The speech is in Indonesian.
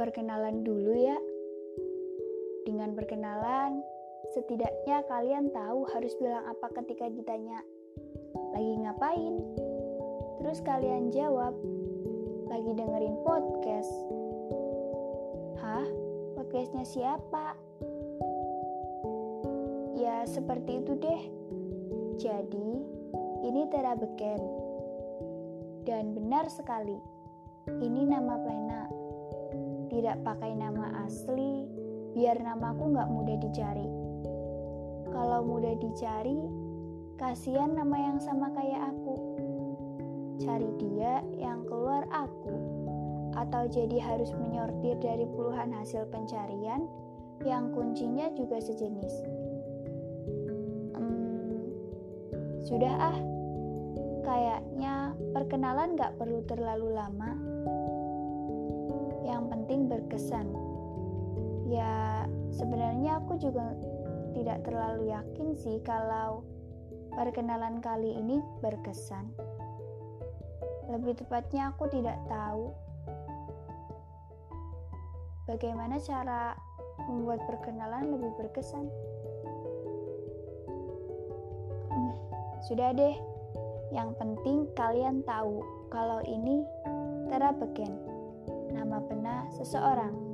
perkenalan dulu ya. Dengan perkenalan, setidaknya kalian tahu harus bilang apa ketika ditanya, "Lagi ngapain?" Terus kalian jawab, "Lagi dengerin podcast." Hah? Podcastnya siapa? Ya, seperti itu deh. Jadi, ini Tera Beken. Dan benar sekali, ini nama pena tidak pakai nama asli biar namaku nggak mudah dicari. Kalau mudah dicari, kasihan nama yang sama kayak aku. Cari dia yang keluar aku, atau jadi harus menyortir dari puluhan hasil pencarian yang kuncinya juga sejenis. Hmm, sudah ah, kayaknya perkenalan gak perlu terlalu lama yang penting berkesan. Ya, sebenarnya aku juga tidak terlalu yakin sih kalau perkenalan kali ini berkesan. Lebih tepatnya aku tidak tahu bagaimana cara membuat perkenalan lebih berkesan. Hmm, sudah deh, yang penting kalian tahu kalau ini Beken nama benar seseorang.